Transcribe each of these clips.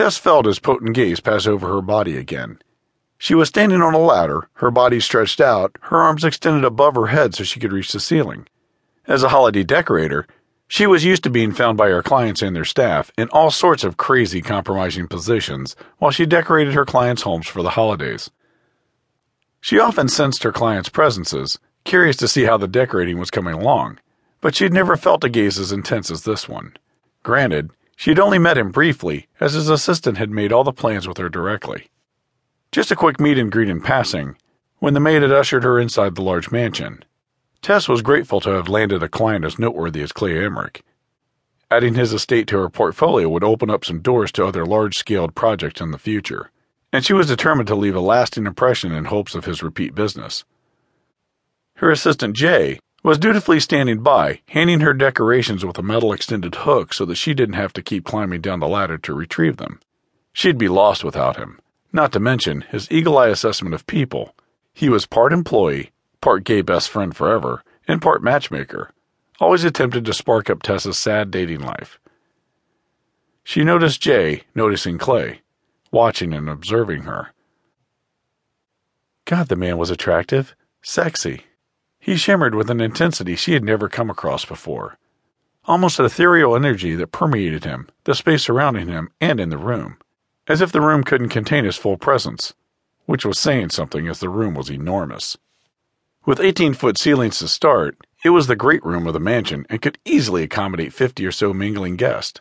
Tess felt his potent gaze pass over her body again. She was standing on a ladder, her body stretched out, her arms extended above her head so she could reach the ceiling. As a holiday decorator, she was used to being found by her clients and their staff in all sorts of crazy, compromising positions while she decorated her clients' homes for the holidays. She often sensed her clients' presences, curious to see how the decorating was coming along, but she'd never felt a gaze as intense as this one. Granted, she'd only met him briefly, as his assistant had made all the plans with her directly. Just a quick meet and greet in passing, when the maid had ushered her inside the large mansion. Tess was grateful to have landed a client as noteworthy as Clay Emmerick. Adding his estate to her portfolio would open up some doors to other large scaled projects in the future, and she was determined to leave a lasting impression in hopes of his repeat business. Her assistant Jay was dutifully standing by, handing her decorations with a metal extended hook so that she didn't have to keep climbing down the ladder to retrieve them. She'd be lost without him. Not to mention his eagle eye assessment of people. He was part employee, part gay best friend forever, and part matchmaker, always attempted to spark up Tess's sad dating life. She noticed Jay noticing Clay, watching and observing her. God, the man was attractive, sexy. He shimmered with an intensity she had never come across before. Almost an ethereal energy that permeated him, the space surrounding him, and in the room as if the room couldn't contain his full presence, which was saying something as the room was enormous. With 18 foot ceilings to start, it was the great room of the mansion and could easily accommodate 50 or so mingling guests.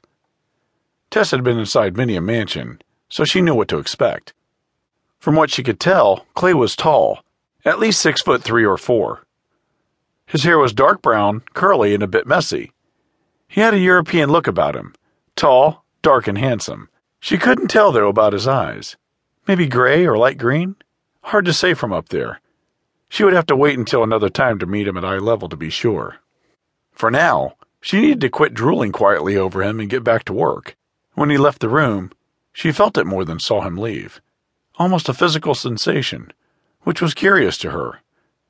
Tess had been inside many a mansion, so she knew what to expect. From what she could tell, Clay was tall, at least six foot three or four. His hair was dark brown, curly, and a bit messy. He had a European look about him, tall, dark, and handsome, she couldn't tell, though, about his eyes. Maybe gray or light green? Hard to say from up there. She would have to wait until another time to meet him at eye level to be sure. For now, she needed to quit drooling quietly over him and get back to work. When he left the room, she felt it more than saw him leave. Almost a physical sensation, which was curious to her.